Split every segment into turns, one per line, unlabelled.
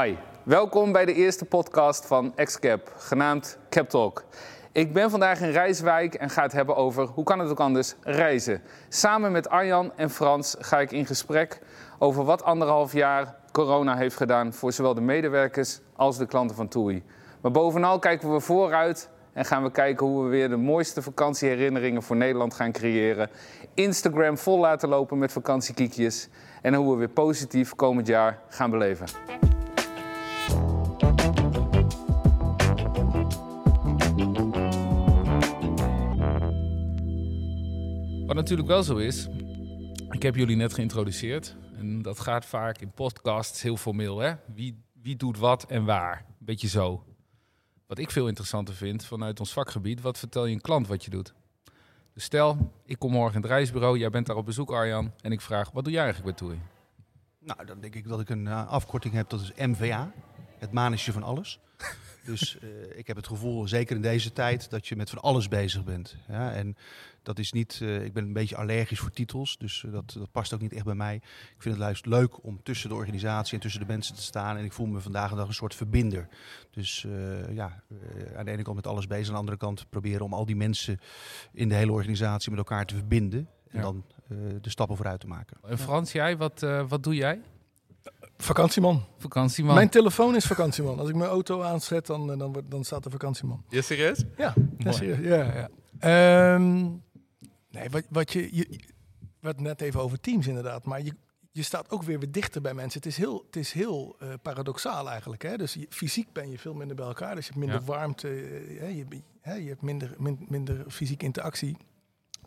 Hi, welkom bij de eerste podcast van XCAP, genaamd Cap Talk. Ik ben vandaag in Rijswijk en ga het hebben over hoe kan het ook anders reizen. Samen met Arjan en Frans ga ik in gesprek over wat anderhalf jaar corona heeft gedaan voor zowel de medewerkers als de klanten van TUI. Maar bovenal kijken we vooruit en gaan we kijken hoe we weer de mooiste vakantieherinneringen voor Nederland gaan creëren. Instagram vol laten lopen met vakantiekiekjes en hoe we weer positief komend jaar gaan beleven. Wat natuurlijk wel zo is, ik heb jullie net geïntroduceerd. En dat gaat vaak in podcasts heel formeel. Hè? Wie, wie doet wat en waar? Beetje zo. Wat ik veel interessanter vind vanuit ons vakgebied, wat vertel je een klant wat je doet? Dus stel, ik kom morgen in het reisbureau, jij bent daar op bezoek Arjan, en ik vraag, wat doe jij eigenlijk bij TUI?
Nou, dan denk ik dat ik een uh, afkorting heb, dat is MVA, het manetje van alles. Dus uh, ik heb het gevoel, zeker in deze tijd, dat je met van alles bezig bent. Ja? En dat is niet, uh, ik ben een beetje allergisch voor titels, dus uh, dat, dat past ook niet echt bij mij. Ik vind het juist leuk om tussen de organisatie en tussen de mensen te staan. En ik voel me vandaag de dag een soort verbinder. Dus ja, aan de ene kant met alles bezig, aan de andere kant proberen om al die mensen in de hele organisatie met elkaar te verbinden. En ja. dan de stappen vooruit te maken.
En Frans, jij, wat, wat doe jij?
Vakantieman.
Vakantieman.
Mijn telefoon is vakantieman. Als ik mijn auto aanzet, dan, dan, dan staat er vakantieman.
Je serieus?
Ja, ja serieus. Ja, ja. Um, nee, wat, wat je, je, wat net even over teams inderdaad, maar je, je staat ook weer weer dichter bij mensen. Het is heel, het is heel uh, paradoxaal eigenlijk. Hè? Dus je, fysiek ben je veel minder bij elkaar, dus je hebt minder ja. warmte, uh, je, hè, je hebt minder, min, minder fysieke interactie.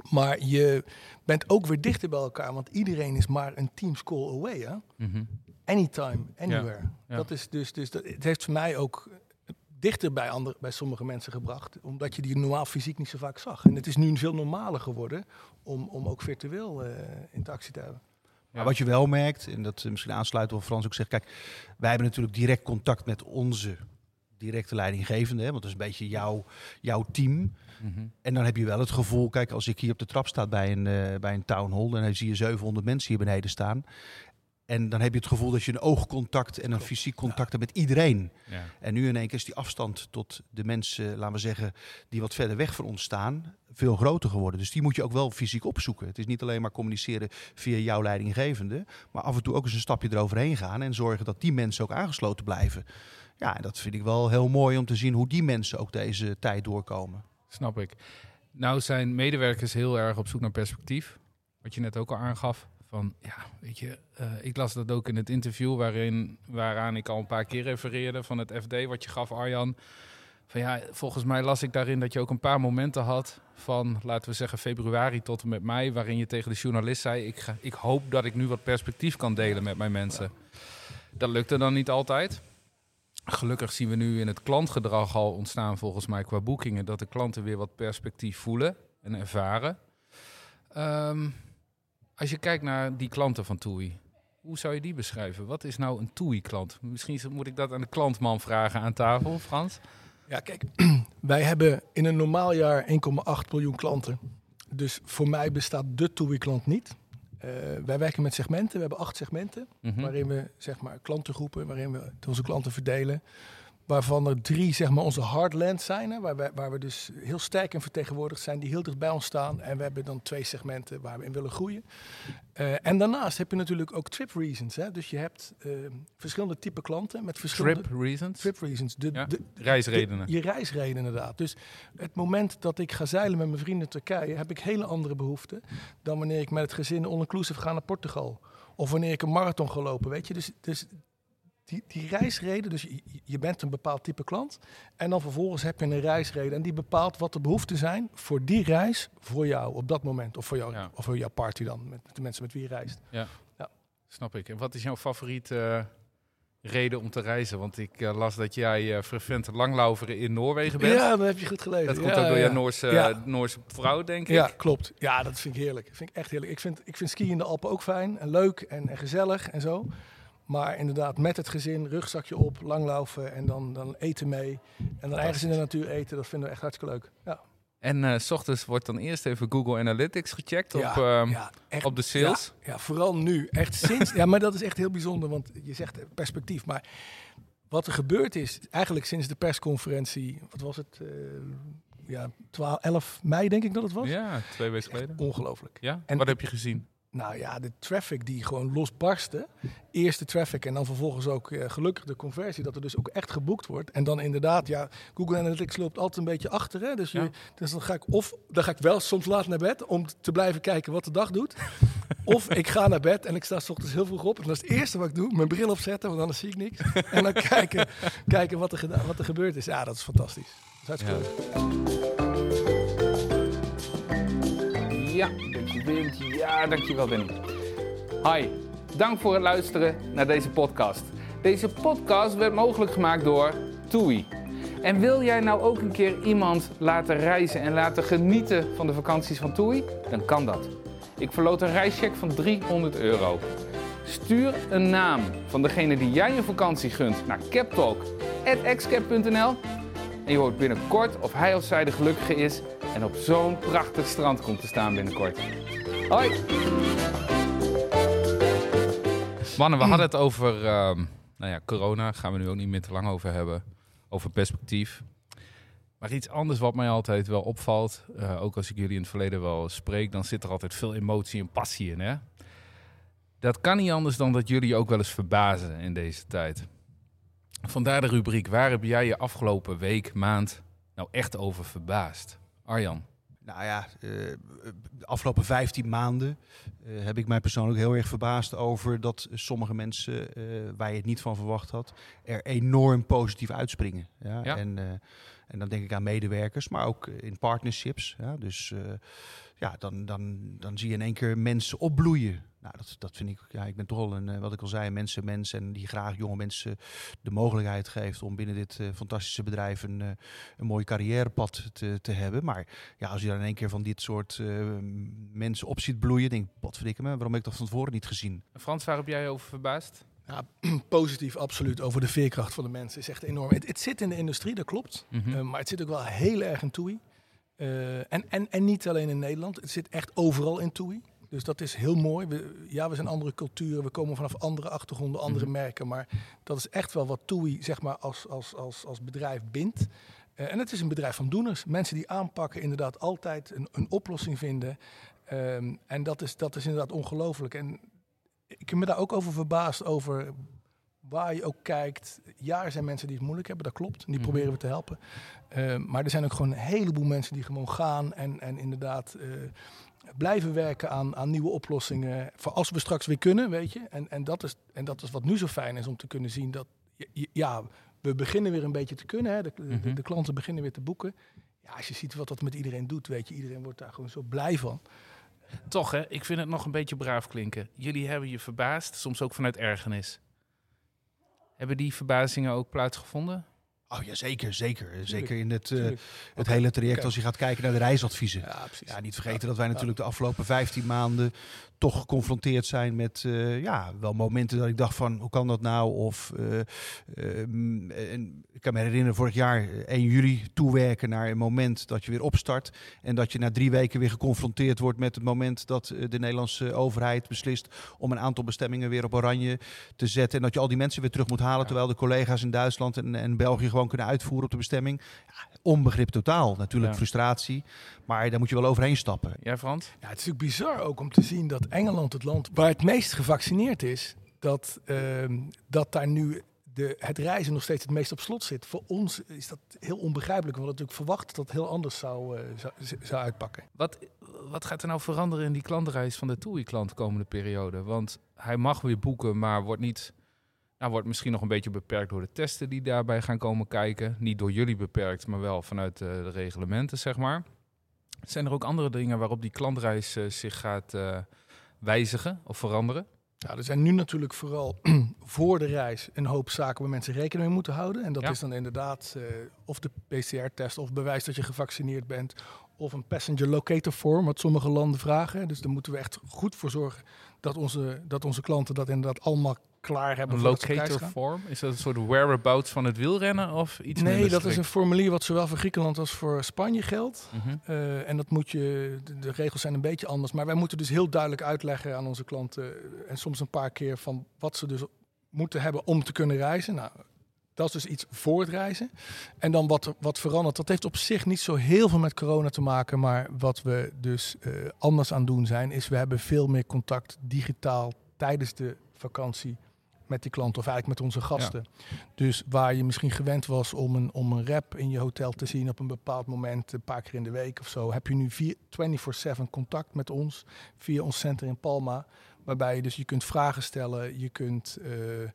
Maar je bent ook weer dichter bij elkaar, want iedereen is maar een team call away. Hè? Mm -hmm. Anytime, anywhere. Ja, ja. Dat is dus, dus dat, het heeft voor mij ook dichter bij, andere, bij sommige mensen gebracht, omdat je die normaal fysiek niet zo vaak zag. En het is nu veel normaler geworden om, om ook virtueel uh, interactie te hebben.
Ja. Wat je wel merkt, en dat misschien aansluit wat Frans ook zegt, kijk, wij hebben natuurlijk direct contact met onze directe leidinggevende, hè, want dat is een beetje jouw, jouw team. Mm -hmm. En dan heb je wel het gevoel, kijk, als ik hier op de trap sta bij een, uh, bij een town hall, dan zie je 700 mensen hier beneden staan. En dan heb je het gevoel dat je een oogcontact en een fysiek contact hebt met iedereen. Ja. En nu in één keer is die afstand tot de mensen, laten we zeggen, die wat verder weg van ons staan, veel groter geworden. Dus die moet je ook wel fysiek opzoeken. Het is niet alleen maar communiceren via jouw leidinggevende, maar af en toe ook eens een stapje eroverheen gaan en zorgen dat die mensen ook aangesloten blijven. Ja, en dat vind ik wel heel mooi om te zien hoe die mensen ook deze tijd doorkomen.
Snap ik. Nou zijn medewerkers heel erg op zoek naar perspectief, wat je net ook al aangaf van ja, weet je, uh, ik las dat ook in het interview waarin, waaraan ik al een paar keer refereerde van het FD, wat je gaf, Arjan. Van ja, volgens mij las ik daarin dat je ook een paar momenten had van, laten we zeggen, februari tot en met mei, waarin je tegen de journalist zei: ik, ga, ik hoop dat ik nu wat perspectief kan delen met mijn mensen. Dat lukte dan niet altijd. Gelukkig zien we nu in het klantgedrag al ontstaan, volgens mij, qua boekingen, dat de klanten weer wat perspectief voelen en ervaren. Um, als je kijkt naar die klanten van TUI, hoe zou je die beschrijven? Wat is nou een TUI-klant? Misschien moet ik dat aan de klantman vragen aan tafel, Frans.
Ja, kijk, wij hebben in een normaal jaar 1,8 miljoen klanten. Dus voor mij bestaat de TUI-klant niet. Uh, wij werken met segmenten. We hebben acht segmenten, mm -hmm. waarin we zeg maar klantengroepen, waarin we onze klanten verdelen waarvan er drie zeg maar, onze hardlands zijn, hè, waar, we, waar we dus heel sterk in vertegenwoordigd zijn, die heel dicht bij ons staan. En we hebben dan twee segmenten waar we in willen groeien. Uh, en daarnaast heb je natuurlijk ook trip reasons. Hè? Dus je hebt uh, verschillende type klanten met verschillende...
Trip reasons?
Trip reasons. De,
ja, de, reisredenen.
De, je reisredenen inderdaad. Dus het moment dat ik ga zeilen met mijn vrienden in Turkije, heb ik hele andere behoeften dan wanneer ik met het gezin all-inclusive ga naar Portugal. Of wanneer ik een marathon ga lopen, weet je. Dus, dus die, die reisreden, dus je, je, bent een bepaald type klant. En dan vervolgens heb je een reisreden. En die bepaalt wat de behoeften zijn voor die reis voor jou op dat moment. Of voor, jou, ja. of voor jouw party dan, met, met, de mensen met wie je reist.
Ja, ja. snap ik. En wat is jouw favoriete uh, reden om te reizen? Want ik uh, las dat jij uh, frequent langlauveren in Noorwegen bent.
Ja, dat heb je goed gelezen.
Dat komt ook door je Noorse, Noorse vrouw, denk ik.
Ja, klopt. Ja, dat vind ik heerlijk. Dat vind ik echt heerlijk. Ik vind, ik vind skiën in de Alpen ook fijn en leuk en, en gezellig en zo. Maar inderdaad, met het gezin, rugzakje op, langlaufen en dan, dan eten mee. En dan ergens in de natuur eten, dat vinden we echt hartstikke leuk. Ja.
En eh, s ochtends wordt dan eerst even Google Analytics gecheckt
Ja,
op, ehm,
ja, echt,
op de sales.
Ja, ja, vooral nu. Echt sinds. ja, maar dat is echt heel bijzonder, want je zegt eh, perspectief. Maar wat er gebeurd is, eigenlijk sinds de persconferentie, wat was het? eh, ja, 12, 11 mei denk ik dat het was.
Ja, twee weken geleden.
Ongelooflijk.
Ja?
En-
Wat heb je gezien?
Nou ja, de traffic die gewoon losbarstte. Eerst de traffic en dan vervolgens ook eh, gelukkig de conversie. Dat er dus ook echt geboekt wordt. En dan inderdaad, ja, Google Analytics loopt altijd een beetje achter. Hè? Dus, je,
Ja.
dus dan ga ik of dan ga ik wel soms laat naar bed om te blijven kijken wat de dag doet. of ik ga naar bed en ik sta s ochtends heel vroeg op. En dat is het eerste wat ik doe. Mijn bril opzetten, want anders zie ik niks. en dan kijken, kijken wat, er gedaan, wat er gebeurd is. Ja, dat is fantastisch. Dat is hartstikke
Ja.
leuk.
Ja, Wint. Ja, dankjewel. Hi, dank voor het luisteren naar deze podcast. Deze podcast werd mogelijk gemaakt door TUI. En wil jij nou ook een keer iemand laten reizen en laten genieten van de vakanties van TUI? Dan kan dat. Ik verloot een reischeck van 300 euro. Stuur een naam van degene die jij je vakantie gunt naar captalk.xcap.nl en je hoort binnenkort of hij of zij de gelukkige is en op zo'n prachtig strand komt te staan binnenkort. Hoi! Mannen, we hadden het over ehm, nou ja, corona. Gaan we nu ook niet meer te lang over hebben. Over perspectief. Maar iets anders wat mij altijd wel opvalt, eh, ook als ik jullie in het verleden wel spreek, dan zit er altijd veel emotie en passie in. Hè? Dat kan niet anders dan dat jullie ook wel eens verbazen in deze tijd. Vandaar de rubriek, waar heb jij je afgelopen week, maand nou echt over verbaasd? Arjan.
Nou ja, eh, de afgelopen 15 maanden eh, heb ik mij persoonlijk heel erg verbaasd over dat sommige mensen, eh, waar je het niet van verwacht had, er enorm positief uitspringen. Ja?
Ja.
En, en dan denk ik aan medewerkers, maar ook in partnerships. Ja? Dus ja, dan, dan, dan zie je in één keer mensen opbloeien. Nou, dat, dat vind ik, ja, ik ben toch wel een, eh, wat ik al zei, een mensenmens en die graag jonge mensen de mogelijkheid geeft om binnen dit eh, fantastische bedrijf een, eh, een mooi carrièrepad te, te hebben. Maar ja, als je dan in één keer van dit soort eh, mensen op ziet bloeien, denk ik, wat me, waarom heb ik dat van tevoren niet gezien?
Frans, waar heb jij je over verbaasd?
Ja, positief, absoluut. Over de veerkracht van de mensen is echt enorm. Het, het zit in de industrie, dat klopt.
Mhm.
Eh, maar het zit ook wel heel erg in TUI. Eh, en, en, en niet alleen in Nederland. Het zit echt overal in TUI. Dus dat is heel mooi. We, ja, we zijn andere culturen. We komen vanaf andere achtergronden, andere
Mhm.
merken. Maar dat is echt wel wat TUI zeg maar, als, als, als, als bedrijf bindt. Eh, en het is een bedrijf van doeners. Mensen die aanpakken, inderdaad altijd een, een oplossing vinden. Ehm, en dat is, dat is inderdaad ongelooflijk. En ik heb me daar ook over verbaasd over waar je ook kijkt. Ja, er zijn mensen die het moeilijk hebben, dat klopt. En die
Mhm.
proberen we te helpen. Eh, maar er zijn ook gewoon een heleboel mensen die gewoon gaan en, en inderdaad eh, blijven werken aan, aan nieuwe oplossingen. Voor als we straks weer kunnen, weet je. En, en, dat is, en dat is wat nu zo fijn is om te kunnen zien dat, ja, we beginnen weer een beetje te kunnen. Hè. De, de-
Mhm.
de klanten beginnen weer te boeken. Ja, als je ziet wat dat met iedereen doet, weet je, iedereen wordt daar gewoon zo blij van.
Toch hè, ik vind het nog een beetje braaf klinken. Jullie hebben je verbaasd, soms ook vanuit ergernis. Hebben die verbazingen ook plaatsgevonden?
Oh ja, zeker, zeker. Zeker in het, eh, het hele traject als je gaat kijken naar de reisadviezen.
Ja, precies.
Ja, niet vergeten dat wij natuurlijk de afgelopen 15 maanden toch geconfronteerd zijn met eh, ja, wel momenten dat ik dacht van hoe kan dat nou? Of eh, eh, en ik kan me herinneren vorig jaar eh, 1 juli toewerken naar een moment dat je weer opstart. En dat je na drie weken weer geconfronteerd wordt met het moment dat de Nederlandse overheid beslist om een aantal bestemmingen weer op oranje te zetten. En dat je al die mensen weer terug moet halen.
Ja.
Terwijl de collega's in Duitsland en, en België gewoon kunnen uitvoeren op de bestemming. Ja, onbegrip totaal. Natuurlijk
Ja.
frustratie. Maar daar moet je wel overheen stappen.
Ja, Frans?
Ja, het is natuurlijk bizar ook om te zien dat Engeland, het land waar het meest gevaccineerd is, dat, ehm, dat daar nu de, het reizen nog steeds het meest op slot zit. Voor ons is dat heel onbegrijpelijk. We hadden natuurlijk verwacht dat het heel anders zou, eh, zou, zou uitpakken.
Wat, wat gaat er nou veranderen in die klantreis van de TUI-klant de komende periode? Want hij mag weer boeken, maar wordt niet... Nou, wordt misschien nog een beetje beperkt door de testen die daarbij gaan komen kijken. Niet door jullie beperkt, maar wel vanuit eh, de reglementen, zeg maar. Zijn er ook andere dingen waarop die klantreis eh, zich gaat eh, wijzigen of veranderen?
Ja, er zijn nu natuurlijk vooral voor de reis een hoop zaken waar mensen rekening mee moeten houden. En dat
Ja.
is dan inderdaad of de PCR-test of bewijs dat je gevaccineerd bent. Of een passenger locator form, wat sommige landen vragen. Dus daar moeten we echt goed voor zorgen dat onze, dat onze klanten dat inderdaad allemaal klaar hebben.
Een
voordat ze op reis
locator
gaan.
form? Is dat een soort whereabouts van het wielrennen of iets
Nee, dat is een formulier wat zowel voor Griekenland als voor Spanje geldt.
Mhm.
Eh, en dat moet je, de, de regels zijn een beetje anders. Maar wij moeten dus heel duidelijk uitleggen aan onze klanten. eh, En soms een paar keer van wat ze dus moeten hebben om te kunnen reizen. Nou, dat is dus iets voor het reizen. En dan wat, wat verandert. Dat heeft op zich niet zo heel veel met corona te maken. Maar wat we dus eh, anders aan doen zijn, is we hebben veel meer contact digitaal tijdens de vakantie met die klanten of eigenlijk met onze gasten. Dus waar je misschien gewend was om een, om een rap in je hotel te zien op een bepaald moment, een paar keer in de week of zo, heb je nu vier- 24/7 contact met ons via ons center in Palma. Waarbij je dus je kunt vragen stellen, je kunt, eh, eh,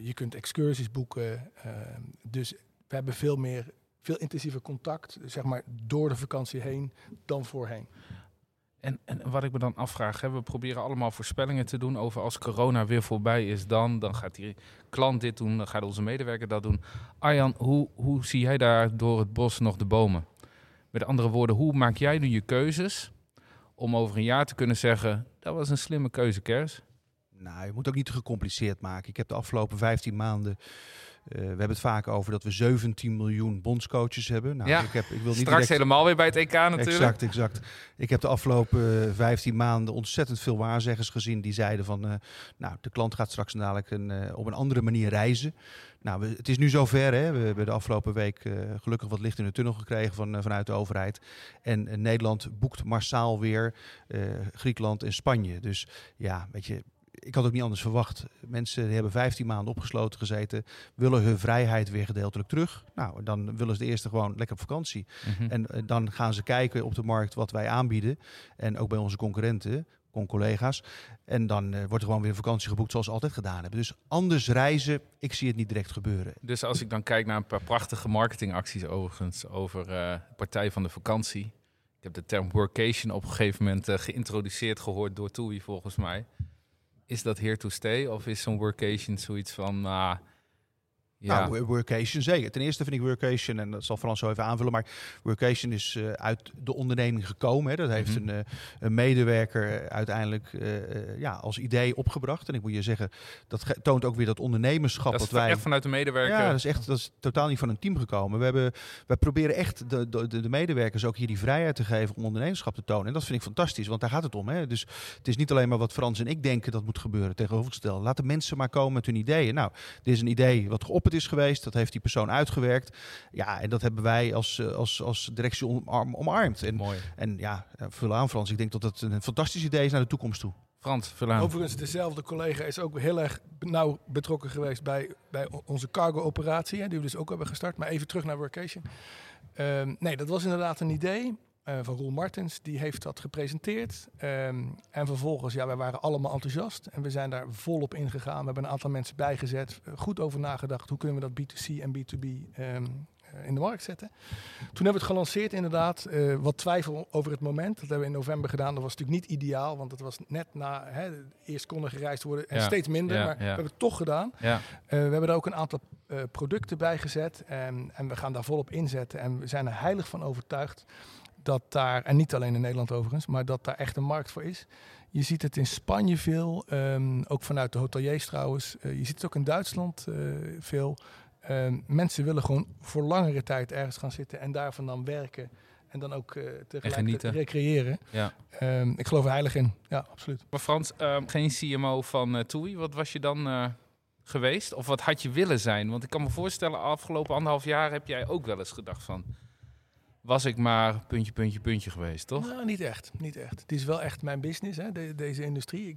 je kunt excursies boeken. eh, dus we hebben veel meer, veel intensiever contact, zeg maar, door de vakantie heen dan voorheen.
En, en wat ik me dan afvraag, hè, we proberen allemaal voorspellingen te doen over als corona weer voorbij is, dan, dan gaat die klant dit doen, dan gaat onze medewerker dat doen. Arjan, hoe, hoe zie jij daar door het bos nog de bomen? Met andere woorden, hoe maak jij nu je keuzes om over een jaar te kunnen zeggen, dat was een slimme keuze, Kers?
Nou, je moet ook niet te gecompliceerd maken. Ik heb de afgelopen 15 maanden. Eh, we hebben het vaak over dat we 17 miljoen bondscoaches hebben. Nou,
Ja,
ik, heb, ik wil niet
Straks
direct-
helemaal weer bij het EK natuurlijk.
Exact, exact. Ik heb de afgelopen eh, 15 maanden ontzettend veel waarzeggers gezien die zeiden van, eh, nou, de klant gaat straks dadelijk een, eh, op een andere manier reizen. Nou, we, het is nu zover. Hè. We hebben de afgelopen week eh, gelukkig wat licht in de tunnel gekregen van, eh, vanuit de overheid. En eh, Nederland boekt massaal weer eh, Griekenland en Spanje. Dus ja, weet je, ik had ook niet anders verwacht. Mensen die hebben 15 maanden opgesloten gezeten, willen hun vrijheid weer gedeeltelijk terug. Nou, dan willen ze de eerste gewoon lekker op vakantie.
Mhm.
En eh, dan gaan ze kijken op de markt wat wij aanbieden. En ook bij onze concurrenten, con collega's. En dan eh, wordt er gewoon weer vakantie geboekt zoals we altijd gedaan hebben. Dus anders reizen, ik zie het niet direct gebeuren.
Dus als ik dan kijk naar een paar prachtige marketingacties overigens over eh Partij van de Vakantie. Ik heb de term workation op een gegeven moment geïntroduceerd gehoord door TUI volgens mij. Is dat here to stay? Of is zo'n workation zoiets van, ah, ja,
Nou, workation zeker. Ten eerste vind ik workation, en dat zal Frans zo even aanvullen, maar workation is eh, uit de onderneming gekomen. Hè. Dat heeft
Mhm.
een, eh, een medewerker uiteindelijk eh, eh, ja, als idee opgebracht. En ik moet je zeggen, dat toont ook weer dat ondernemerschap
dat is
wat wij...
echt vanuit de medewerker.
Ja, dat is echt dat is totaal niet van een team gekomen. We hebben, wij proberen echt de, de, de medewerkers ook hier die vrijheid te geven om ondernemerschap te tonen. En dat vind ik fantastisch, want daar gaat het om. Hè? Dus het is niet alleen maar wat Frans en ik denken dat moet gebeuren tegenovergesteld. Laat de mensen maar komen met hun ideeën. Nou, dit is een idee wat geopperd is geweest. Dat heeft die persoon uitgewerkt. Ja, en dat hebben wij als, eh, als, als directie omarm- omarmd. En,
Mooi.
en ja, eh, vul aan Frans. Ik denk dat het een fantastisch idee is naar de toekomst toe.
Frans, vul aan.
Overigens, dezelfde collega is ook heel erg nauw betrokken geweest bij, bij onze cargo-operatie, hè, die we dus ook hebben gestart. Maar even terug naar Workation. Ehm, nee, dat was inderdaad een idee eh, van Roel Martens. Die heeft dat gepresenteerd. Ehm, en vervolgens, ja, wij waren allemaal enthousiast. En we zijn daar volop ingegaan. We hebben een aantal mensen bijgezet. eh, goed over nagedacht. Hoe kunnen we dat B2C en B2B ehm, eh, in de markt zetten. Toen hebben we het gelanceerd inderdaad. wat twijfel over het moment. Dat hebben we in november gedaan. Dat was natuurlijk niet ideaal. Want het was net na... Hè, eerst kon er gereisd worden en
Ja,
steeds minder.
ja,
maar
ja.
we hebben het toch gedaan. We hebben er ook een aantal producten bij gezet. En, en we gaan daar volop inzetten. En we zijn er heilig van overtuigd dat daar, en niet alleen in Nederland overigens, maar dat daar echt een markt voor is. Je ziet het in Spanje veel, ehm, ook vanuit de hoteliers trouwens. Eh, je ziet het ook in Duitsland eh, veel. Ehm, mensen willen gewoon voor langere tijd ergens gaan zitten en daarvan dan werken. En dan ook eh tegelijkertijd
genieten.
recreëren.
ja.
Ehm, ik geloof er heilig in. Ja, absoluut.
Maar Frans, geen CMO van eh TUI. Wat was je dan eh, geweest? Of wat had je willen zijn? Want ik kan me voorstellen, afgelopen anderhalf jaar heb jij ook wel eens gedacht van... Was ik maar puntje, puntje, puntje geweest, toch?
Nou, niet echt. Niet echt. Het is wel echt mijn business, hè, de- deze industrie. Ik,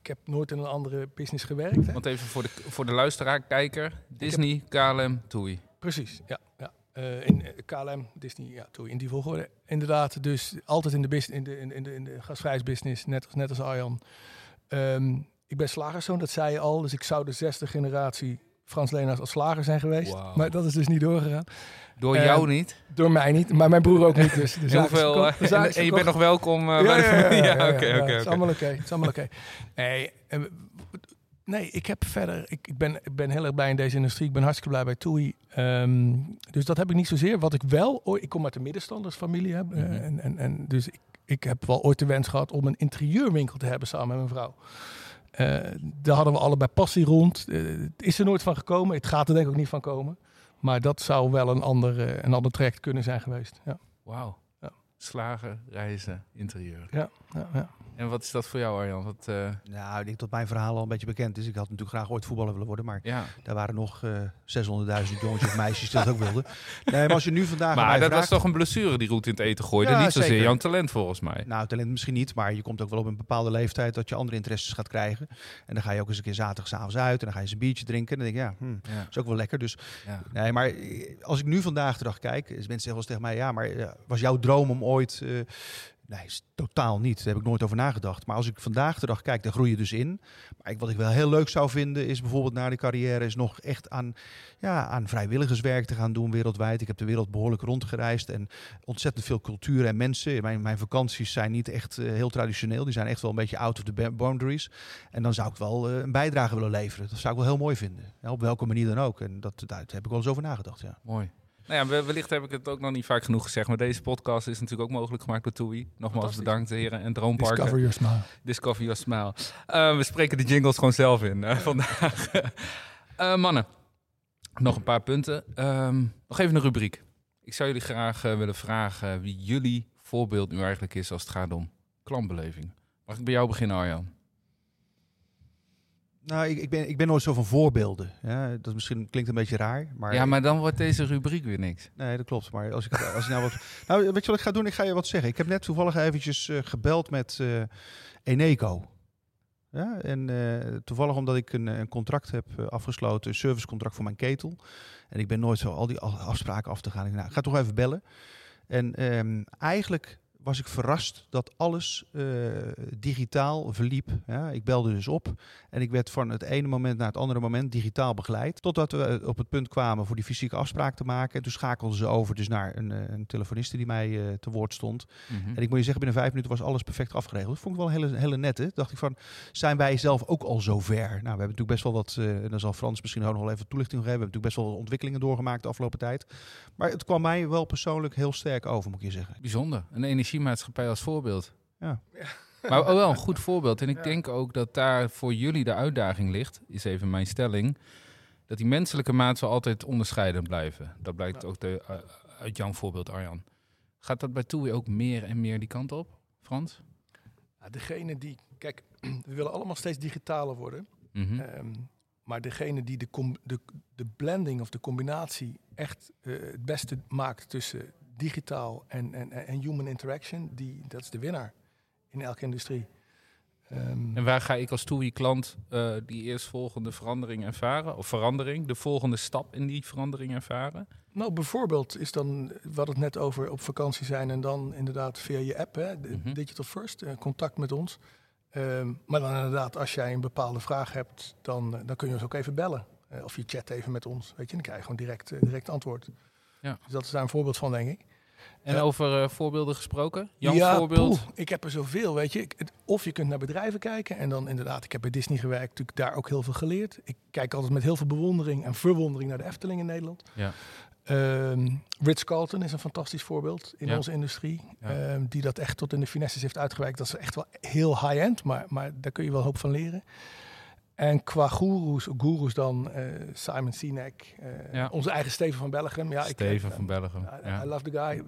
ik heb nooit in een andere business gewerkt. Hè.
Want even voor de, voor de luisteraar, kijker. Disney, KLM, TUI.
Precies, ja. ja. Eh, in eh, KLM, Disney, ja, toen in die volgorde. Inderdaad, dus altijd in de, bus- in de, in, in de, in de gasvrijsbusiness, net als, net als Arjan. Ehm, ik ben slagerszoon, dat zei je al. Dus ik zou de zesde generatie Frans Leenaars als slager zijn geweest. Maar dat is dus niet doorgegaan.
Door
Eh,
jou niet?
Door mij niet, maar mijn broer ook niet. Dus de
hoeveel,
verkocht.
eh, en, je bent nog welkom eh, bij de familie? Ja, oké,
ja,
oké,
Het is allemaal oké. Het is allemaal oké. Nee, nee, ik heb verder. Ik, ik, ben, ik ben heel erg blij in deze industrie. Ik ben hartstikke blij bij TUI. Ehm, dus dat heb ik niet zozeer. Wat ik wel. ooit- Ik kom uit de middenstandersfamilie. Hè, eh,
Mhm.
en, en, en, dus ik, ik heb wel ooit de wens gehad om een interieurwinkel te hebben samen met mijn vrouw. Eh, daar hadden we allebei passie rond. Eh, het is er nooit van gekomen. Het gaat er denk ik ook niet van komen. Maar dat zou wel een ander, eh, een ander traject kunnen zijn geweest. Ja.
Wauw.
Ja.
Slagen, reizen, interieur.
Ja, ja, ja.
En wat is dat voor jou, Arjan? Wat, eh,
Nou, ik denk dat mijn verhaal al een beetje bekend is. Ik had natuurlijk graag ooit voetballer willen worden, maar
ja.
daar waren nog eh 600.000 jongetjes of meisjes die dat ook wilden. Nee, maar als je nu vandaag
Maar dat
vraagt-
was toch een blessure die roet in het eten gooide.
Ja,
niet zozeer
zeker.
jouw talent volgens mij.
Nou, talent misschien niet, maar je komt ook wel op een bepaalde leeftijd dat je andere interesses gaat krijgen. En dan ga je ook eens een keer zaterdag s'avonds uit en dan ga je eens een biertje drinken. En dan denk ik, ja, hm,
Ja.
is ook wel lekker. Dus nee, maar eh, als ik nu vandaag de dag kijk, is mensen zeggen wel eens tegen mij, ja, maar was jouw droom om ooit... Nee, is totaal niet. Daar heb ik nooit over nagedacht. Maar als ik vandaag de dag kijk, dan groei je dus in. Maar ik, wat ik wel heel leuk zou vinden, is bijvoorbeeld na de carrière is nog echt aan, ja, aan vrijwilligerswerk te gaan doen wereldwijd. Ik heb de wereld behoorlijk rondgereisd en ontzettend veel cultuur en mensen. Mijn, mijn vakanties zijn niet echt eh, heel traditioneel. Die zijn echt wel een beetje out of the boundaries. En dan zou ik wel eh, een bijdrage willen leveren. Dat zou ik wel heel mooi vinden. Op welke manier dan ook. En dat, daar heb ik wel eens over nagedacht, ja.
Mooi. Nou ja, we- wellicht heb ik het ook nog niet vaak genoeg gezegd. Maar deze podcast is natuurlijk ook mogelijk gemaakt door TUI. Nogmaals bedankt, heren. En Droomparken.
Discover your smile.
Discover Your Smile. Eh, we spreken de jingles gewoon zelf in eh, vandaag. Eh, mannen, nog een paar punten. Ehm, nog even een rubriek. Ik zou jullie graag willen vragen wie jullie voorbeeld nu eigenlijk is als het gaat om klantbeleving. Mag ik bij jou beginnen, Arjan?
Nou, ik, ik, ben, ik ben nooit zo van voorbeelden. Ja, dat misschien klinkt een beetje raar. Maar
ja, maar dan wordt deze rubriek weer niks.
Nee, dat klopt. Maar als ik, als ik nou wat. Nou, weet je wat ik ga doen? Ik ga je wat zeggen. Ik heb net toevallig eventjes eh, gebeld met eh, Eneco. Ja, en eh, toevallig omdat ik een, een contract heb afgesloten, een servicecontract voor mijn ketel. En ik ben nooit zo al die afspraken af te gaan. Ik, nou, ik ga toch even bellen. En ehm, eigenlijk was ik verrast dat alles eh, digitaal verliep. Ja, ik belde dus op en ik werd van het ene moment naar het andere moment digitaal begeleid. Totdat we eh, op het punt kwamen voor die fysieke afspraak te maken. En toen schakelden ze over dus naar een, eh, een telefoniste die mij te woord stond.
Mhm.
En ik moet je zeggen, binnen vijf minuten was alles perfect afgeregeld. Dat vond ik wel een hele, hele nette. Dacht ik van, zijn wij zelf ook al zo ver? Nou, we hebben natuurlijk best wel wat, en dan zal Frans misschien ook nog wel even toelichting geven. We hebben natuurlijk best wel wat ontwikkelingen doorgemaakt de afgelopen tijd. Maar het kwam mij wel persoonlijk heel sterk over, moet ik je zeggen.
Bijzonder. Een energiemaatschappij als voorbeeld.
Ja.
Maar ook wel een goed voorbeeld. En ik
Ja.
denk ook dat daar voor jullie de uitdaging ligt, is even mijn stelling, dat die menselijke maat zal altijd onderscheidend blijven. Dat blijkt
Ja.
ook de, uh, uit jouw voorbeeld, Arjan. Gaat dat bij TUI ook meer en meer die kant op, Frans?
Ja, degene die, kijk, we willen allemaal steeds digitaler worden.
Mhm.
Ehm, maar degene die de, com- de, de blending of de combinatie echt eh, het beste maakt tussen digitaal en, en, en human interaction, die, dat is de winnaar in elke industrie. Ehm,
En waar ga ik als TUI-klant eh, die eerstvolgende verandering ervaren? Of verandering, de volgende stap in die verandering ervaren?
nou, bijvoorbeeld is dan, we hadden het net over op vakantie zijn en dan inderdaad via je app, hè,
Mhm.
Digital First, eh, contact met ons. Ehm, maar dan inderdaad, als jij een bepaalde vraag hebt, dan, eh, dan kun je ons ook even bellen. Eh, of je chat even met ons, weet je, dan krijg je gewoon direct, eh, direct antwoord.
Ja.
Dus dat is daar een voorbeeld van, denk ik.
En
Ja.
over eh, voorbeelden gesproken? Jouw
ja,
voorbeeld?
poeh, ik heb er zoveel, weet je. Ik, het- of je kunt naar bedrijven kijken en dan inderdaad, ik heb bij Disney gewerkt, natuurlijk daar ook heel veel geleerd. Ik kijk altijd met heel veel bewondering en verwondering naar de Efteling in Nederland.
Ja.
Ehm, Ritz-Carlton is een fantastisch voorbeeld in
Ja.
onze industrie.
Ja.
ehm, die dat echt tot in de finesses heeft uitgewerkt. Dat is echt wel heel high-end, maar, maar daar kun je wel hoop van leren. En qua goeroes, goeroes dan eh, Simon Sinek, eh,
Ja.
onze eigen Steven van Bellegem. Ja, ik,
Steven
eh,
van Bellegem.
I,
Ja.
I love the guy.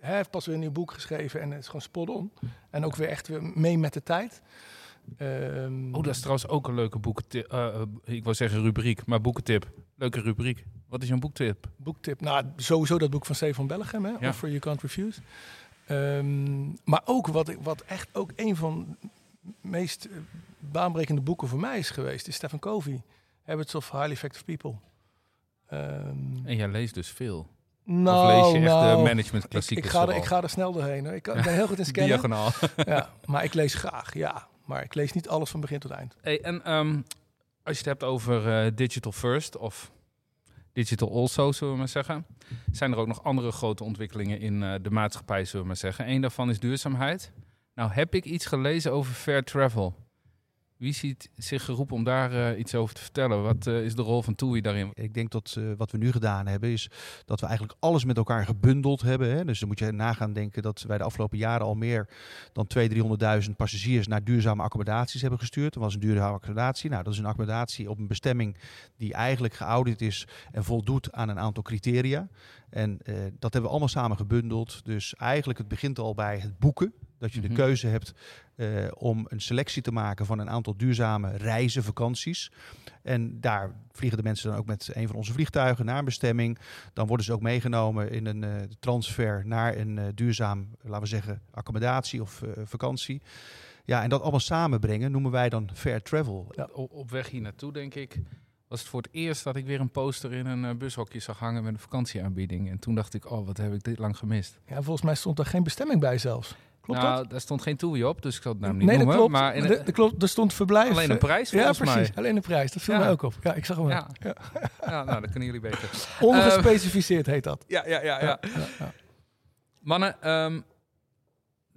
Hij heeft pas weer een nieuw boek geschreven en het is gewoon spot on. En ook weer echt weer mee met de tijd. Ehm,
Oh, dat is trouwens ook een leuke boekentip. eh, eh, ik wou zeggen rubriek, maar boekentip. Leuke rubriek. Wat is jouw boektip?
boektip. Nou, sowieso dat boek van Steven van Bellegem, hè?
Ja.
Offer You Can't Refuse. Ehm, maar ook wat, ik, wat echt ook een van meest eh, baanbrekende boeken voor mij is geweest, is Stephen Covey. Habits of Highly Effective People. Ehm,
En jij leest dus veel.
nou,
of lees je echt
nou,
de management
ik,
klassiekers
ik, ga er, ik ga er snel doorheen. Hoor. Ik kan- ik ben heel goed in scannen.
Diagonaal.
ja, maar ik lees graag, ja. Maar ik lees niet alles van begin tot eind.
Hey, en ehm, als je het hebt over eh, digital first of digital also, zullen we maar zeggen, zijn er ook nog andere grote ontwikkelingen in eh, de maatschappij, zullen we maar zeggen. Eén daarvan is duurzaamheid. Nou heb ik iets gelezen over fair travel. Wie ziet zich geroepen om daar eh, iets over te vertellen? Wat eh, is de rol van TUI daarin?
Ik denk dat eh, wat we nu gedaan hebben, is dat we eigenlijk alles met elkaar gebundeld hebben. Hè? Dus dan moet je nagaan denken dat wij de afgelopen jaren al meer dan 200.000, 300.000 passagiers naar duurzame accommodaties hebben gestuurd. Dat was een duurzame accommodatie. Nou, dat is een accommodatie op een bestemming die eigenlijk geaudit is en voldoet aan een aantal criteria. En dat hebben we allemaal samen gebundeld. Dus eigenlijk het begint al bij het boeken. Dat je de mhm. keuze hebt uh, om een selectie te maken van een aantal duurzame reizen, vakanties. En daar vliegen de mensen dan ook met een van onze vliegtuigen naar een bestemming. Dan worden ze ook meegenomen in een uh, transfer naar een uh, duurzaam, laten we zeggen, accommodatie of vakantie. Ja, en dat allemaal samenbrengen noemen wij dan fair travel.
Ja. Op weg hier naartoe, denk ik, was het voor het eerst dat ik weer een poster in een bushokje zag hangen met een vakantieaanbieding. En toen dacht ik, oh, wat heb ik dit lang gemist.
Ja, volgens mij stond er geen bestemming bij zelfs
nou, daar stond geen toei op, dus ik zal het nou niet nee, noemen.
Klopt.
Maar
in de, klopt, er stond verblijf.
Alleen een prijs Ja, precies.
Alleen een prijs. Dat viel ja. mij ook op. Ja, ik zag hem
ja. ja. ja. nou, dat kunnen jullie beter.
Ongespecificeerd heet dat.
Ja, ja, ja. ja. Mannen, um,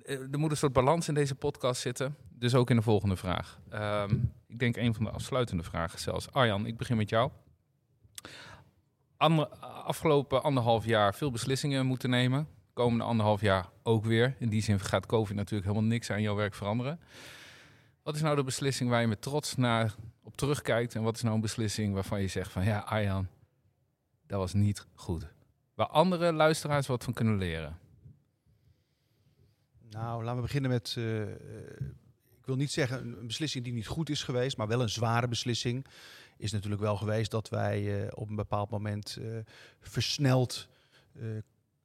er moet een soort balans in deze podcast zitten. Dus ook in de volgende vraag. Um, ik denk een van de afsluitende vragen zelfs. Arjan, ik begin met jou. Ander, afgelopen anderhalf jaar veel beslissingen moeten nemen komende anderhalf jaar ook weer. In die zin gaat COVID natuurlijk helemaal niks aan jouw werk veranderen. Wat is nou de beslissing waar je met trots naar op terugkijkt? En wat is nou een beslissing waarvan je zegt van ja, Arjan, dat was niet goed. Waar andere luisteraars wat van kunnen leren?
Nou, laten we beginnen met. Uh, ik wil niet zeggen een beslissing die niet goed is geweest, maar wel een zware beslissing. Is natuurlijk wel geweest dat wij uh, op een bepaald moment uh, versneld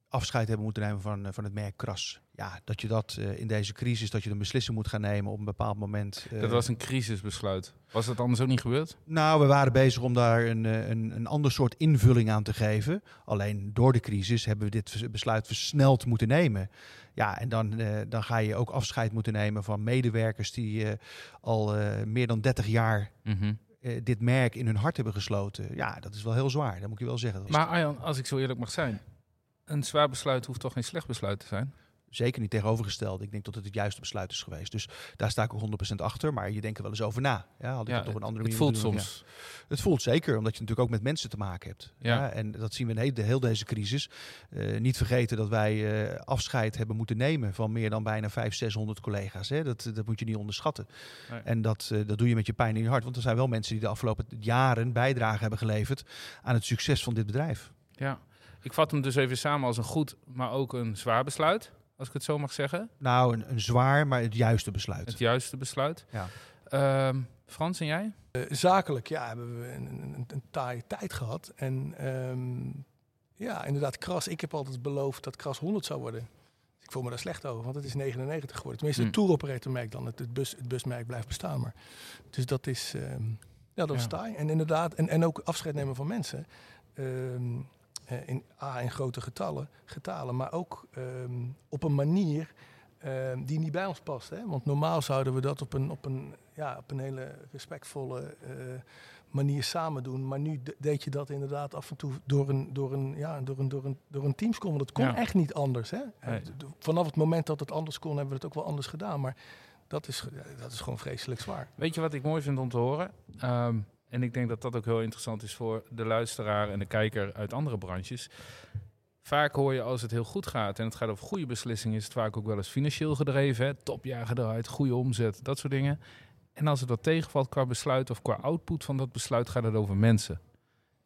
afscheid hebben moeten nemen van, eh, van het merk Kras. Ja, dat je dat uh, in deze crisis, dat je een beslissing moet gaan nemen op een bepaald moment.
Uh, dat was een crisisbesluit. Was dat anders ook niet gebeurd?
Nou, we waren bezig om daar een, een, een ander soort invulling aan te geven. Alleen door de crisis hebben we dit besluit versneld moeten nemen. Ja, en dan, uh, dan ga je ook afscheid moeten nemen van medewerkers die al meer dan 30 jaar mhm. dit merk in hun hart hebben gesloten. Ja, dat is wel heel zwaar, dat moet je wel zeggen.
Maar Arjan, als ik zo eerlijk mag zijn, een zwaar besluit hoeft toch geen slecht besluit te zijn?
Zeker niet tegenovergesteld. Ik denk dat het het juiste besluit is geweest. Dus daar sta ik ook 100% achter. Maar je denkt er wel eens over na. Ja, had ik ja,
het op een andere manier. Het voelt soms.
Het voelt zeker, omdat je natuurlijk ook met mensen te maken hebt. Ja. En dat zien we in heel, heel deze crisis. Uh, niet vergeten dat wij uh, afscheid hebben moeten nemen van meer dan bijna 500, 600 collega's. Hè. Dat, dat moet je niet onderschatten. Nee. En dat, uh, dat doe je met je pijn in je hart. Want er zijn wel mensen die de afgelopen jaren bijdrage hebben geleverd aan het succes van dit bedrijf.
Ja. Ik vat hem dus even samen als een goed, maar ook een zwaar besluit. Als ik het zo mag zeggen.
Nou, een, een zwaar, maar het juiste besluit.
Het juiste besluit.
Ja.
Um, Frans en jij?
Uh, zakelijk, ja, hebben we een, een, een taaie tijd gehad. En um, ja, inderdaad, Kras. Ik heb altijd beloofd dat Kras 100 zou worden. ik voel me daar slecht over, want het is 99 geworden. Tenminste, mm. het tour operator merk dan. Het, het, bus, het busmerk blijft bestaan. Maar, dus dat is, um, ja, dat is taai. En inderdaad, en, en ook afscheid nemen van mensen. Um, in, A, in grote getallen, getalen, maar ook um, op een manier um, die niet bij ons past. Hè? Want normaal zouden we dat op een, op een, ja, op een hele respectvolle uh, manier samen doen. Maar nu deed je dat inderdaad af en toe door een, door een, ja, door een, door een, door een teamscom. Dat kon ja. echt niet anders. Hè? Nee. Vanaf het moment dat het anders kon, hebben we het ook wel anders gedaan. Maar dat is, dat is gewoon vreselijk zwaar.
Weet je wat ik mooi vind om te horen? Um, en ik denk dat dat ook heel interessant is voor de luisteraar en de kijker uit andere branches. Vaak hoor je als het heel goed gaat en het gaat over goede beslissingen, is het vaak ook wel eens financieel gedreven. Hè? Topjaar gedraaid, goede omzet, dat soort dingen. En als het wat tegenvalt qua besluit of qua output van dat besluit, gaat het over mensen.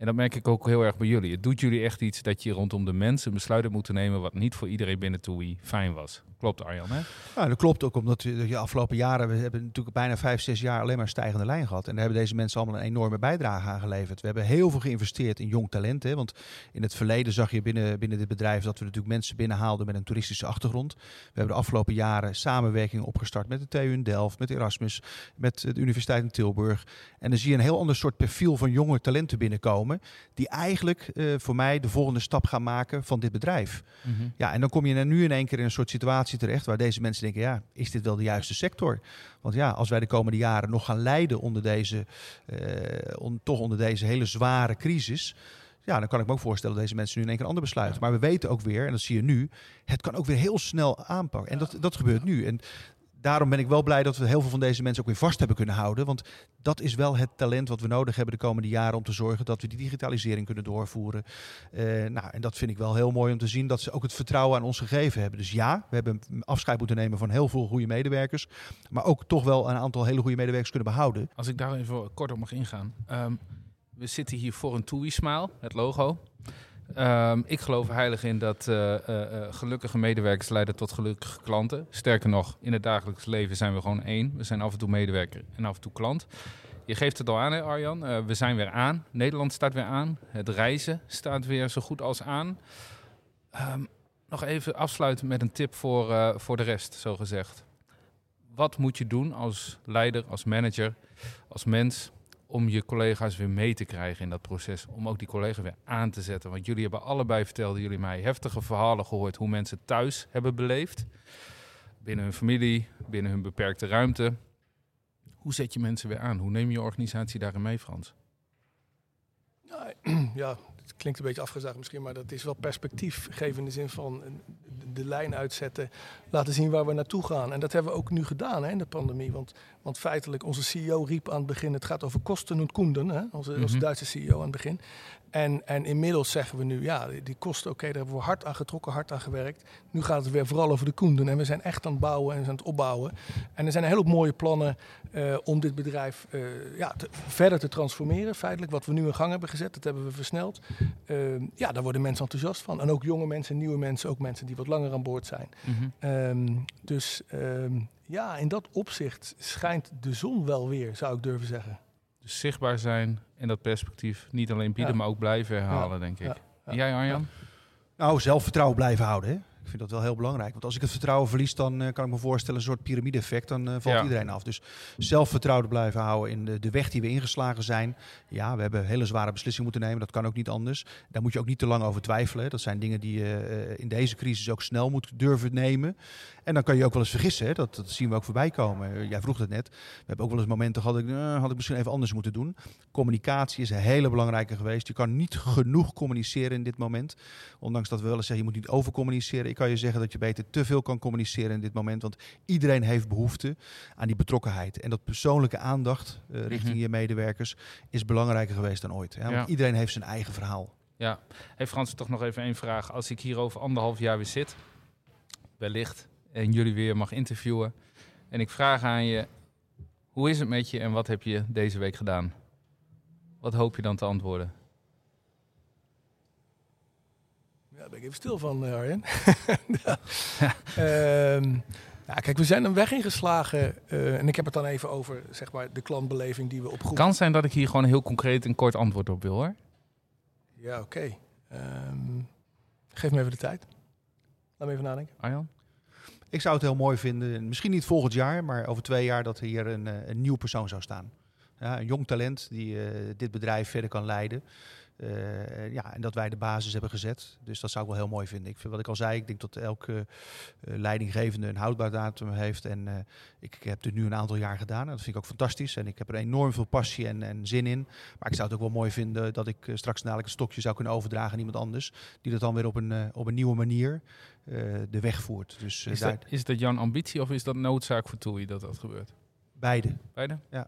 En dat merk ik ook heel erg bij jullie. Het doet jullie echt iets dat je rondom de mensen besluiten moeten nemen wat niet voor iedereen binnen TUI fijn was. Klopt Arjan, hè?
Ja, dat klopt ook omdat we de afgelopen jaren, we hebben natuurlijk bijna vijf, zes jaar alleen maar stijgende lijn gehad. En daar hebben deze mensen allemaal een enorme bijdrage aan geleverd. We hebben heel veel geïnvesteerd in jong talent. Hè, want in het verleden zag je binnen, binnen dit bedrijf dat we natuurlijk mensen binnenhaalden met een toeristische achtergrond. We hebben de afgelopen jaren samenwerking opgestart met de TU in Delft, met Erasmus, met de Universiteit in Tilburg. En dan zie je een heel ander soort profiel van jonge talenten binnenkomen. Die eigenlijk uh, voor mij de volgende stap gaan maken van dit bedrijf. Mm -hmm. Ja, en dan kom je nu in één keer in een soort situatie terecht waar deze mensen denken, ja, is dit wel de juiste sector? Want ja, als wij de komende jaren nog gaan lijden onder deze, uh, on, toch onder deze hele zware crisis, ja, dan kan ik me ook voorstellen dat deze mensen nu in één keer een ander besluiten. Maar we weten ook weer, en dat zie je nu, het kan ook weer heel snel aanpakken. En dat, dat gebeurt nu. En daarom ben ik wel blij dat we heel veel van deze mensen ook weer vast hebben kunnen houden. Want dat is wel het talent wat we nodig hebben de komende jaren om te zorgen dat we die digitalisering kunnen doorvoeren. Uh, nou, en dat vind ik wel heel mooi om te zien dat ze ook het vertrouwen aan ons gegeven hebben. Dus ja, we hebben afscheid moeten nemen van heel veel goede medewerkers. Maar ook toch wel een aantal hele goede medewerkers kunnen behouden.
Als ik daar even kort op mag ingaan. Um, we zitten hier voor een TUI Smile, het logo. Um, ik geloof heilig in dat uh, uh, gelukkige medewerkers leiden tot gelukkige klanten. Sterker nog, in het dagelijks leven zijn we gewoon één. We zijn af en toe medewerker en af en toe klant. Je geeft het al aan, Arjan. We zijn weer aan. Nederland staat weer aan. Het reizen staat weer zo goed als aan. Um, nog even afsluiten met een tip voor, voor de rest, zo gezegd. Wat moet je doen als leider, als manager, als mens om je collega's weer mee te krijgen in dat proces. Om ook die collega's weer aan te zetten. Want jullie hebben allebei, vertelden jullie mij, heftige verhalen gehoord hoe mensen thuis hebben beleefd. Binnen hun familie, binnen hun beperkte ruimte. Hoe zet je mensen weer aan? Hoe neem je organisatie daarin mee, Frans?
Ja, het klinkt een beetje afgezaagd misschien, maar dat is wel perspectief geven in de zin van de lijn uitzetten, laten zien waar we naartoe gaan. En dat hebben we ook nu gedaan hè, in de pandemie. Want, want feitelijk, onze CEO riep aan het begin, het gaat over kosten en konden, hè, onze, onze mhm. Duitse CEO aan het begin. En, en inmiddels zeggen we nu, ja, die kosten, oké, daar hebben we hard aan getrokken, hard aan gewerkt. Nu gaat het weer vooral over de konden. En we zijn echt aan het bouwen en aan het opbouwen. En er zijn een hele mooie plannen uh, om dit bedrijf uh, ja, te, verder te transformeren. Feitelijk, wat we nu in gang hebben gezet, dat hebben we versneld. Uh, ja, daar worden mensen enthousiast van. En ook jonge mensen, nieuwe mensen, ook mensen die wat langer aan boord zijn. Mm -hmm. um, dus um, ja, in dat opzicht schijnt de zon wel weer, zou ik durven zeggen.
Dus zichtbaar zijn en dat perspectief niet alleen bieden, maar ook blijven herhalen, denk ik. Jij, Arjan?
Nou, zelfvertrouwen blijven houden. Hè? Ik vind dat wel heel belangrijk. Want als ik het vertrouwen verlies, dan uh, kan ik me voorstellen een soort piramide-effect. Dan uh, valt iedereen af. Dus zelfvertrouwen blijven houden in de, de, weg die we ingeslagen zijn. Ja, we hebben hele zware beslissingen moeten nemen. Dat kan ook niet anders. Daar moet je ook niet te lang over twijfelen. Dat zijn dingen die je uh, in deze crisis ook snel moet durven nemen. En dan kan je ook wel eens vergissen. Hè? Dat, dat zien we ook voorbij komen. Jij vroeg het net. We hebben ook wel eens momenten gehad. Ik, had ik misschien even anders moeten doen. Communicatie is een hele belangrijke geweest. Je kan niet genoeg communiceren in dit moment. Ondanks dat we wel eens zeggen, je moet niet overcommuniceren. Ik kan je zeggen dat je beter te veel kan communiceren in dit moment. Want iedereen heeft behoefte aan die betrokkenheid. En dat persoonlijke aandacht uh, richting mm je medewerkers is belangrijker geweest dan ooit. Hè? Want iedereen heeft zijn eigen verhaal.
Ja, hey Frans, toch nog even één vraag. Als ik hier over anderhalf jaar weer zit, wellicht en jullie weer mag interviewen. En ik vraag aan je, hoe is het met je en wat heb je deze week gedaan? Wat hoop je dan te antwoorden?
Ja, daar ben ik even stil van, uh, Arjen. ja. Ehm, ja, kijk, we zijn een weg ingeslagen. Uh, en ik heb het dan even over zeg maar, de klantbeleving die we opgroeien.
Het kan zijn dat ik hier gewoon heel concreet een kort antwoord op wil hoor.
Ja, oké. Okay. Um, geef me even de tijd. Laat me even nadenken.
Arjan?
Ik zou het heel mooi vinden, misschien niet volgend jaar, maar over twee jaar dat hier een, eh, een nieuw persoon zou staan. Ja, een jong talent die uh, dit bedrijf verder kan leiden. Uh, ja, en dat wij de basis hebben gezet. Dus dat zou ik wel heel mooi vinden. Ik vind wat ik al zei, ik denk dat elke uh, leidinggevende een houdbaardatum heeft. En uh, ik, ik, heb het nu een aantal jaar gedaan. En dat vind ik ook fantastisch. En ik heb er enorm veel passie en, en zin in. Maar ik zou het ook wel mooi vinden dat ik straks dadelijk een stokje zou kunnen overdragen aan iemand anders. Die dat dan weer op een, op een nieuwe manier de weg voert. Dus,
is, dat, is dat jouw ambitie of is dat noodzaak voor Toei dat dat gebeurt?
Beide.
Beide?
Ja.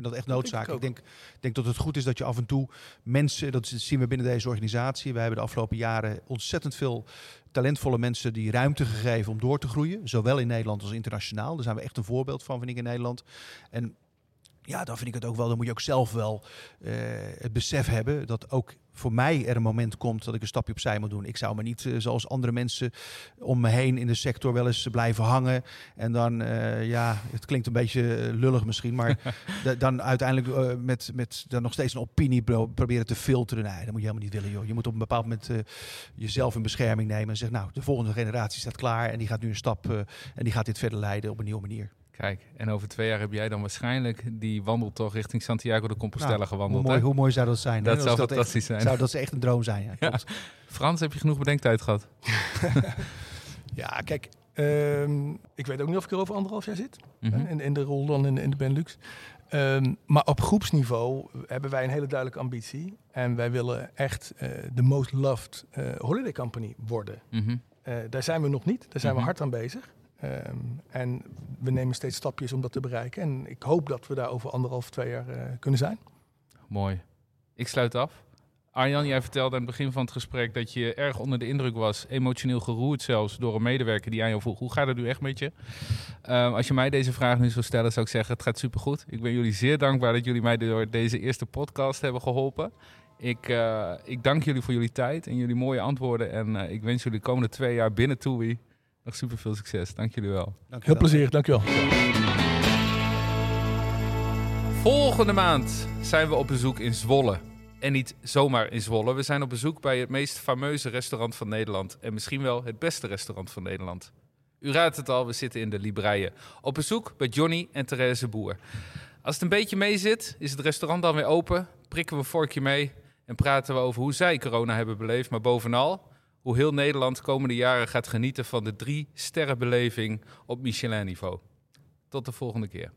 Vind dat echt noodzaak. Ik, ik, denk, denk dat het goed is dat je af en toe mensen, dat zien we binnen deze organisatie. Wij hebben de afgelopen jaren ontzettend veel talentvolle mensen die ruimte gegeven om door te groeien. Zowel in Nederland als internationaal. Daar zijn we echt een voorbeeld van, vind ik, in Nederland. En ja, dan vind ik het ook wel, dan moet je ook zelf wel uh, het besef hebben dat ook voor mij er een moment komt dat ik een stapje opzij moet doen. Ik zou me niet, uh, zoals andere mensen om me heen in de sector, wel eens blijven hangen. En dan, uh, ja, het klinkt een beetje lullig misschien, maar dan uiteindelijk met, met dan nog steeds een opinie proberen te filteren. Nee, dat moet je helemaal niet willen, joh. Je moet op een bepaald moment jezelf in bescherming nemen en zeggen, nou, de volgende generatie staat klaar en die gaat nu een stap en die gaat dit verder leiden op een nieuwe manier.
Kijk, en over twee jaar heb jij dan waarschijnlijk die wandeltocht richting Santiago de Compostela nou, gewandeld.
Hoe mooi, hoe mooi zou dat zijn?
Dat zou fantastisch echt, zijn.
Zou dat echt een droom zijn? Ja,
Frans, heb je genoeg bedenktijd gehad?
ja, kijk, um, ik weet ook niet of ik er over anderhalf jaar zit. Mm -hmm. in, in, de rol dan in, in de Benelux. Um, maar op groepsniveau hebben wij een hele duidelijke ambitie. En wij willen echt uh, de most loved uh, holiday company worden. Mm -hmm. uh, daar zijn we nog niet. Daar zijn mm -hmm. we hard aan bezig. Ehm, en we nemen steeds stapjes om dat te bereiken. En ik hoop dat we daar over anderhalf, twee jaar eh, kunnen zijn.
Mooi. Ik sluit af. Arjan, jij vertelde aan het begin van het gesprek dat je erg onder de indruk was, emotioneel geroerd zelfs, door een medewerker die aan jou vroeg, hoe gaat het nu echt met je? Ehm, als je mij deze vraag nu zou stellen, zou ik zeggen, het gaat supergoed. Ik ben jullie zeer dankbaar dat jullie mij door deze eerste podcast hebben geholpen. Ik, uh, ik dank jullie voor jullie tijd en jullie mooie antwoorden. En uh, ik wens jullie de komende twee jaar binnen TUI nog super veel succes. Dank jullie wel.
Dank Heel plezierig, dankjewel.
Volgende maand zijn we op bezoek in Zwolle. En niet zomaar in Zwolle. We zijn op bezoek bij het meest fameuze restaurant van Nederland. En misschien wel het beste restaurant van Nederland. U raadt het al, we zitten in de Libreien. Op bezoek bij Johnny en Therese Boer. Als het een beetje mee zit, is het restaurant dan weer open. Prikken we een vorkje mee en praten we over hoe zij corona hebben beleefd. Maar bovenal hoe heel Nederland komende jaren gaat genieten van de drie sterrenbeleving op Michelin-niveau. Tot de volgende keer.